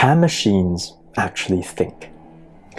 Can machines actually think?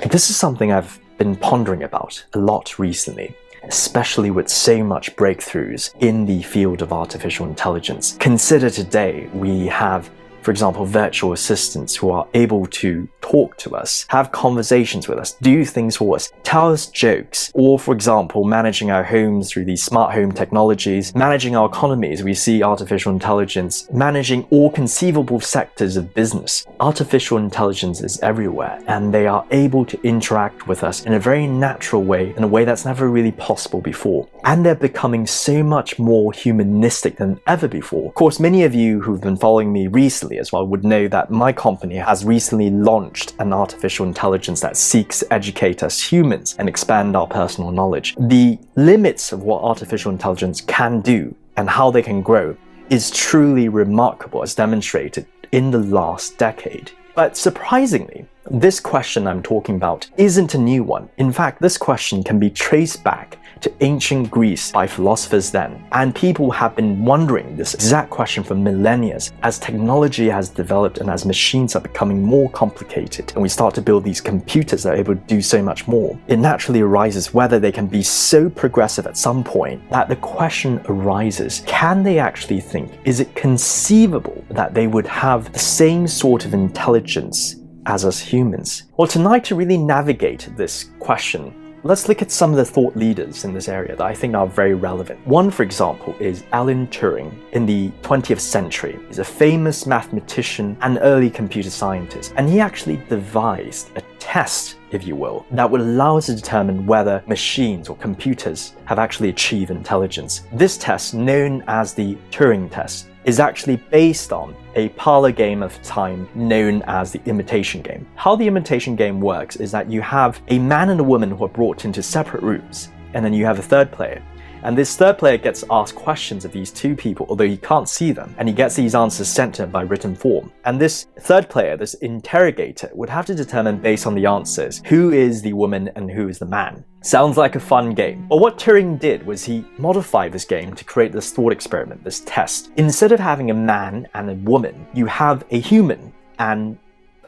This is something I've been pondering about a lot recently especially with so much breakthroughs in the field of artificial intelligence. Consider today we have for example, virtual assistants who are able to talk to us, have conversations with us, do things for us, tell us jokes, or for example, managing our homes through these smart home technologies, managing our economies, we see artificial intelligence managing all conceivable sectors of business. Artificial intelligence is everywhere, and they are able to interact with us in a very natural way, in a way that's never really possible before. And they're becoming so much more humanistic than ever before. Of course, many of you who've been following me recently as well would know that my company has recently launched an artificial intelligence that seeks to educate us humans and expand our personal knowledge. The limits of what artificial intelligence can do and how they can grow is truly remarkable as demonstrated in the last decade. But surprisingly, this question I'm talking about isn't a new one. In fact, this question can be traced back to ancient Greece by philosophers then. And people have been wondering this exact question for millennia as technology has developed and as machines are becoming more complicated and we start to build these computers that are able to do so much more. It naturally arises whether they can be so progressive at some point that the question arises can they actually think? Is it conceivable that they would have the same sort of intelligence as us humans? Well, tonight to really navigate this question, Let's look at some of the thought leaders in this area that I think are very relevant. One, for example, is Alan Turing in the 20th century. He's a famous mathematician and early computer scientist, and he actually devised a test, if you will, that would allow us to determine whether machines or computers have actually achieved intelligence. This test, known as the Turing test, is actually based on a parlor game of time known as the imitation game. How the imitation game works is that you have a man and a woman who are brought into separate rooms, and then you have a third player. And this third player gets asked questions of these two people, although he can't see them, and he gets these answers sent to him by written form. And this third player, this interrogator, would have to determine based on the answers who is the woman and who is the man. Sounds like a fun game. But what Turing did was he modified this game to create this thought experiment, this test. Instead of having a man and a woman, you have a human and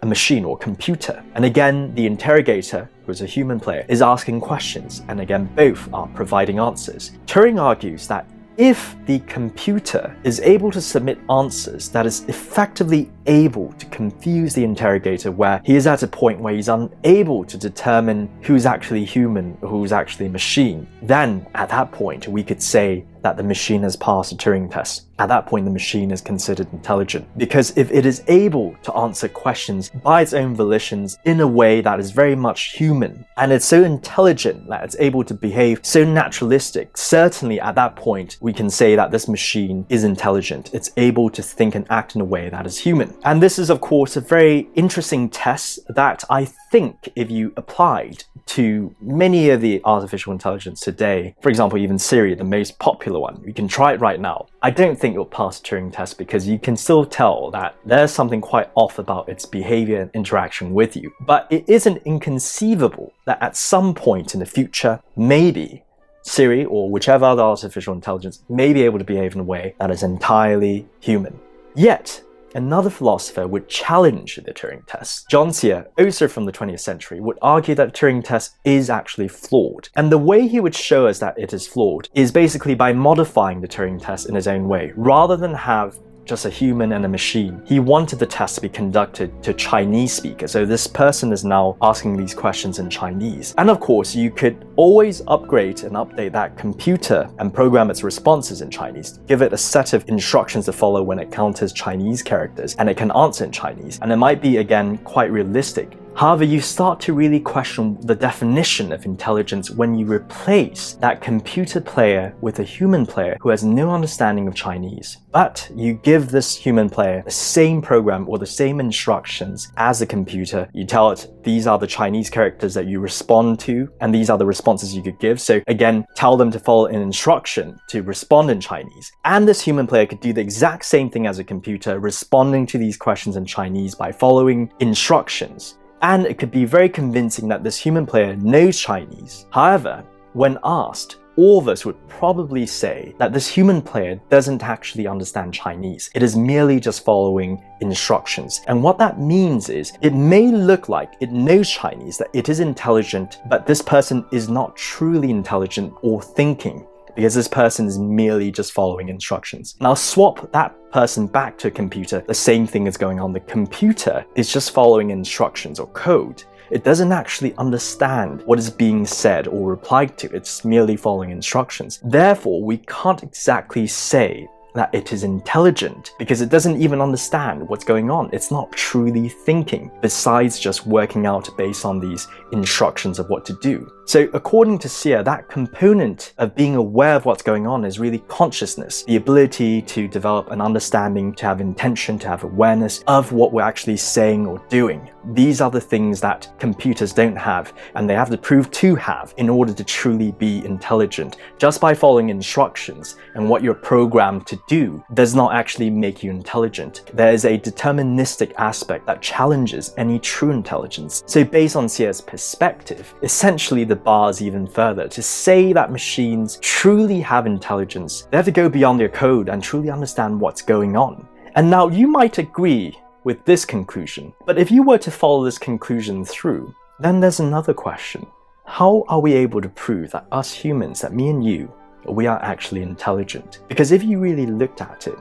a machine or computer. And again, the interrogator, who is a human player, is asking questions, and again, both are providing answers. Turing argues that if the computer is able to submit answers that is effectively able to confuse the interrogator where he is at a point where he's unable to determine who's actually human or who's actually machine, then at that point we could say that the machine has passed a Turing test. At that point, the machine is considered intelligent. Because if it is able to answer questions by its own volitions in a way that is very much human, and it's so intelligent that it's able to behave so naturalistic, certainly at that point, we can say that this machine is intelligent. It's able to think and act in a way that is human. And this is, of course, a very interesting test that I think if you applied to many of the artificial intelligence today, for example, even Siri, the most popular one, you can try it right now. I don't think it'll pass the Turing test because you can still tell that there's something quite off about its behavior and interaction with you. But it isn't inconceivable that at some point in the future, maybe Siri or whichever other artificial intelligence may be able to behave in a way that is entirely human. Yet, Another philosopher would challenge the Turing test. John Searle, also from the 20th century, would argue that the Turing test is actually flawed. And the way he would show us that it is flawed is basically by modifying the Turing test in his own way. Rather than have just a human and a machine. He wanted the test to be conducted to Chinese speakers. So this person is now asking these questions in Chinese. And of course, you could always upgrade and update that computer and program its responses in Chinese. Give it a set of instructions to follow when it counters Chinese characters and it can answer in Chinese. And it might be again quite realistic However, you start to really question the definition of intelligence when you replace that computer player with a human player who has no understanding of Chinese. But you give this human player the same program or the same instructions as a computer. You tell it these are the Chinese characters that you respond to, and these are the responses you could give. So again, tell them to follow an instruction to respond in Chinese. And this human player could do the exact same thing as a computer, responding to these questions in Chinese by following instructions and it could be very convincing that this human player knows Chinese. However, when asked, all of us would probably say that this human player doesn't actually understand Chinese. It is merely just following instructions. And what that means is it may look like it knows Chinese, that it is intelligent, but this person is not truly intelligent or thinking because this person is merely just following instructions. Now swap that person back to a computer, the same thing is going on. The computer is just following instructions or code. It doesn't actually understand what is being said or replied to, it's merely following instructions. Therefore, we can't exactly say that it is intelligent because it doesn't even understand what's going on. It's not truly thinking, besides just working out based on these instructions of what to do. So, according to Searle, that component of being aware of what's going on is really consciousness, the ability to develop an understanding, to have intention, to have awareness of what we're actually saying or doing. These are the things that computers don't have, and they have to prove to have in order to truly be intelligent. Just by following instructions and what you're programmed to do does not actually make you intelligent. There is a deterministic aspect that challenges any true intelligence. So, based on Searle's perspective, essentially the bars even further. To say that machines truly have intelligence, they have to go beyond their code and truly understand what's going on. And now you might agree with this conclusion, but if you were to follow this conclusion through, then there's another question. How are we able to prove that us humans, that me and you, we are actually intelligent? Because if you really looked at it,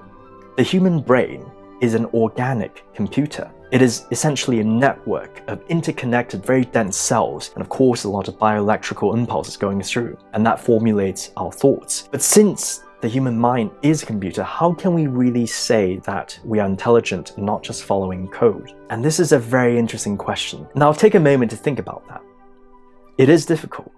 the human brain is an organic computer. It is essentially a network of interconnected, very dense cells, and of course, a lot of bioelectrical impulses going through, and that formulates our thoughts. But since the human mind is a computer, how can we really say that we are intelligent, not just following code? And this is a very interesting question. Now, take a moment to think about that. It is difficult.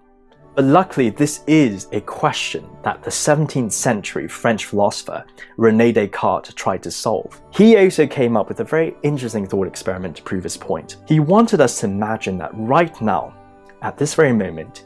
But luckily, this is a question that the 17th century French philosopher Rene Descartes tried to solve. He also came up with a very interesting thought experiment to prove his point. He wanted us to imagine that right now, at this very moment,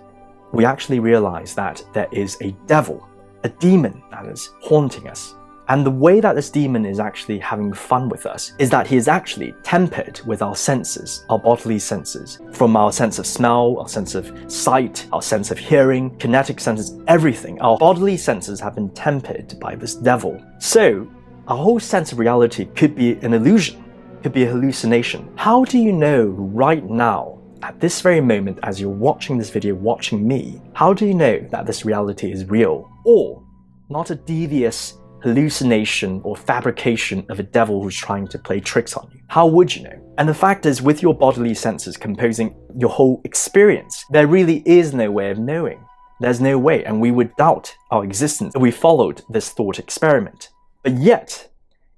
we actually realize that there is a devil, a demon that is haunting us, and the way that this demon is actually having fun with us is that he is actually tempered with our senses, our bodily senses, from our sense of smell, our sense of sight, our sense of hearing, kinetic senses, everything. Our bodily senses have been tempered by this devil. So, our whole sense of reality could be an illusion, could be a hallucination. How do you know right now at this very moment, as you're watching this video, watching me, how do you know that this reality is real? Or not a devious hallucination or fabrication of a devil who's trying to play tricks on you? How would you know? And the fact is, with your bodily senses composing your whole experience, there really is no way of knowing. There's no way, and we would doubt our existence if we followed this thought experiment. But yet,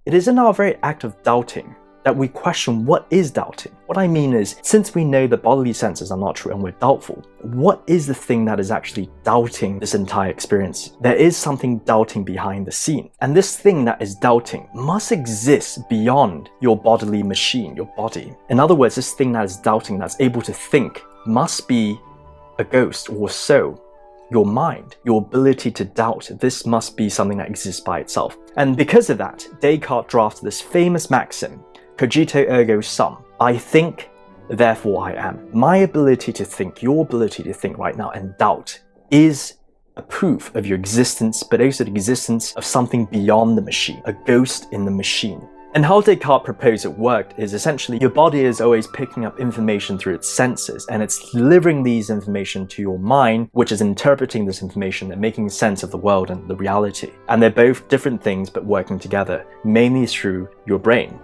it is in our very act of doubting that we question what is doubting. What I mean is, since we know the bodily senses are not true and we're doubtful, what is the thing that is actually doubting this entire experience? There is something doubting behind the scene. And this thing that is doubting must exist beyond your bodily machine, your body. In other words, this thing that is doubting, that's able to think, must be a ghost or so your mind, your ability to doubt, this must be something that exists by itself. And because of that, Descartes drafted this famous maxim Cogito ergo sum. I think, therefore I am. My ability to think, your ability to think right now and doubt is a proof of your existence, but also the existence of something beyond the machine, a ghost in the machine. And how Descartes proposed it worked is essentially your body is always picking up information through its senses and it's delivering these information to your mind, which is interpreting this information and making sense of the world and the reality. And they're both different things but working together, mainly through your brain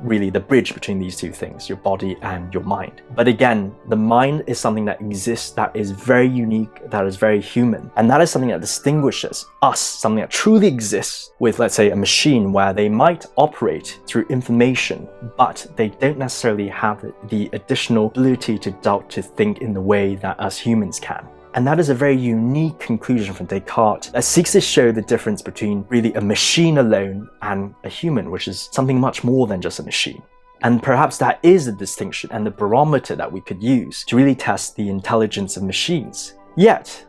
really the bridge between these two things, your body and your mind. But again, the mind is something that exists that is very unique, that is very human. And that is something that distinguishes us, something that truly exists with, let's say, a machine where they might operate through information, but they don't necessarily have the additional ability to doubt, to think in the way that us humans can. And that is a very unique conclusion from Descartes that seeks to show the difference between really a machine alone and a human, which is something much more than just a machine. And perhaps that is the distinction and the barometer that we could use to really test the intelligence of machines. Yet,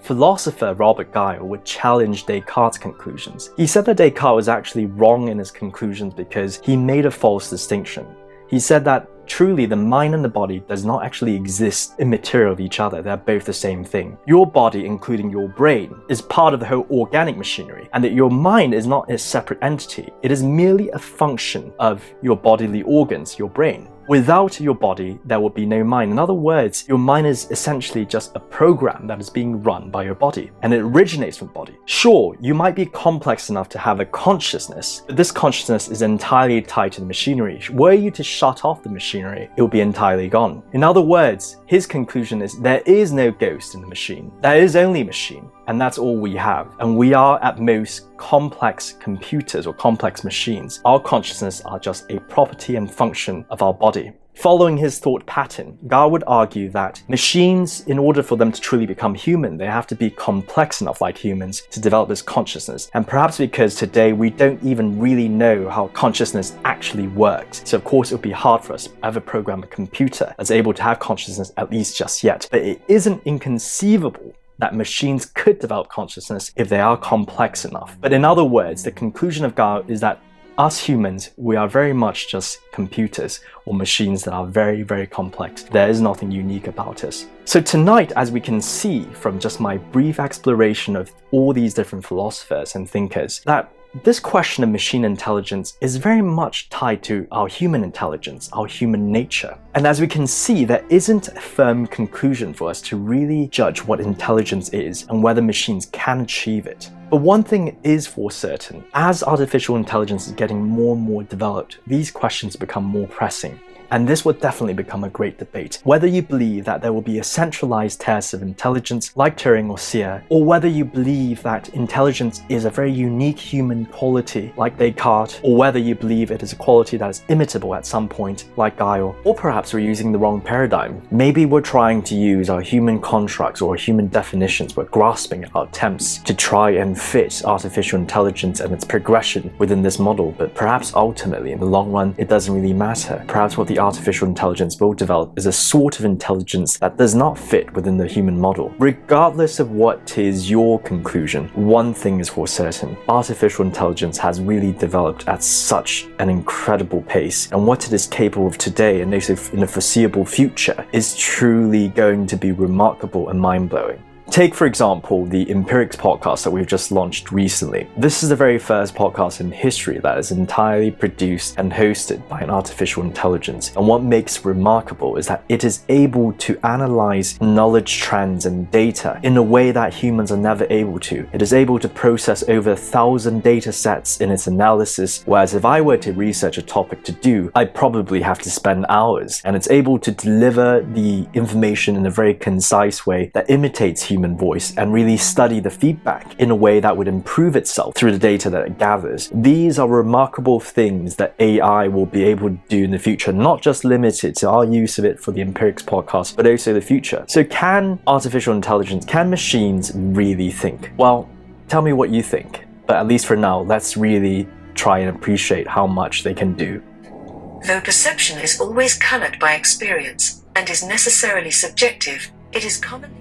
philosopher Gilbert Ryle would challenge Descartes' conclusions. He said that Descartes was actually wrong in his conclusions because he made a false distinction. He said that truly the mind and the body does not actually exist immaterial of each other. They're both the same thing. Your body, including your brain, is part of the whole organic machinery, and that your mind is not a separate entity. It is merely a function of your bodily organs, your brain. Without your body, there would be no mind. In other words, your mind is essentially just a program that is being run by your body, and it originates from the body. Sure, you might be complex enough to have a consciousness, but this consciousness is entirely tied to the machinery. Were you to shut off the machinery, it would be entirely gone. In other words, his conclusion is there is no ghost in the machine. There is only machine, and that's all we have. And we are at most complex computers or complex machines. Our consciousness are just a property and function of our body. Following his thought pattern, Gao would argue that machines, in order for them to truly become human, they have to be complex enough like humans to develop this consciousness. And perhaps because today we don't even really know how consciousness actually works. So of course it would be hard for us to ever program a computer that's able to have consciousness at least just yet. But it isn't inconceivable that machines could develop consciousness if they are complex enough. But in other words, the conclusion of Gao is that us humans, we are very much just computers or machines that are very, very complex. There is nothing unique about us. So, tonight, as we can see from just my brief exploration of all these different philosophers and thinkers, that this question of machine intelligence is very much tied to our human intelligence, our human nature. And as we can see, there isn't a firm conclusion for us to really judge what intelligence is and whether machines can achieve it. But one thing is for certain as artificial intelligence is getting more and more developed, these questions become more pressing. And this would definitely become a great debate. Whether you believe that there will be a centralized test of intelligence like Turing or Searle, or whether you believe that intelligence is a very unique human quality like Descartes, or whether you believe it is a quality that is imitable at some point like Gao, or perhaps we're using the wrong paradigm. Maybe we're trying to use our human constructs or human definitions, we're grasping at our attempts to try and fit artificial intelligence and its progression within this model, but perhaps ultimately in the long run it doesn't really matter. Perhaps what the artificial intelligence will develop is a sort of intelligence that does not fit within the human model. Regardless of what is your conclusion, one thing is for certain artificial intelligence has really developed at such an incredible pace, and what it is capable of today and in the foreseeable future is truly going to be remarkable and mind blowing. Take, for example, the Empirics podcast that we've just launched recently. This is the very first podcast in history that is entirely produced and hosted by an artificial intelligence. And what makes remarkable is that it is able to analyze knowledge trends and data in a way that humans are never able to. It is able to process over a thousand data sets in its analysis, whereas if I were to research a topic to do, I'd probably have to spend hours. And it's able to deliver the information in a very concise way that imitates human voice and really study the feedback in a way that would improve itself through the data that it gathers. These are remarkable things that AI will be able to do in the future, not just limited to our use of it for the Empirics podcast, but also the future. So, can artificial intelligence, can machines really think? Well, tell me what you think. But at least for now, let's really try and appreciate how much they can do. Though perception is always colored by experience and is necessarily subjective, it is commonly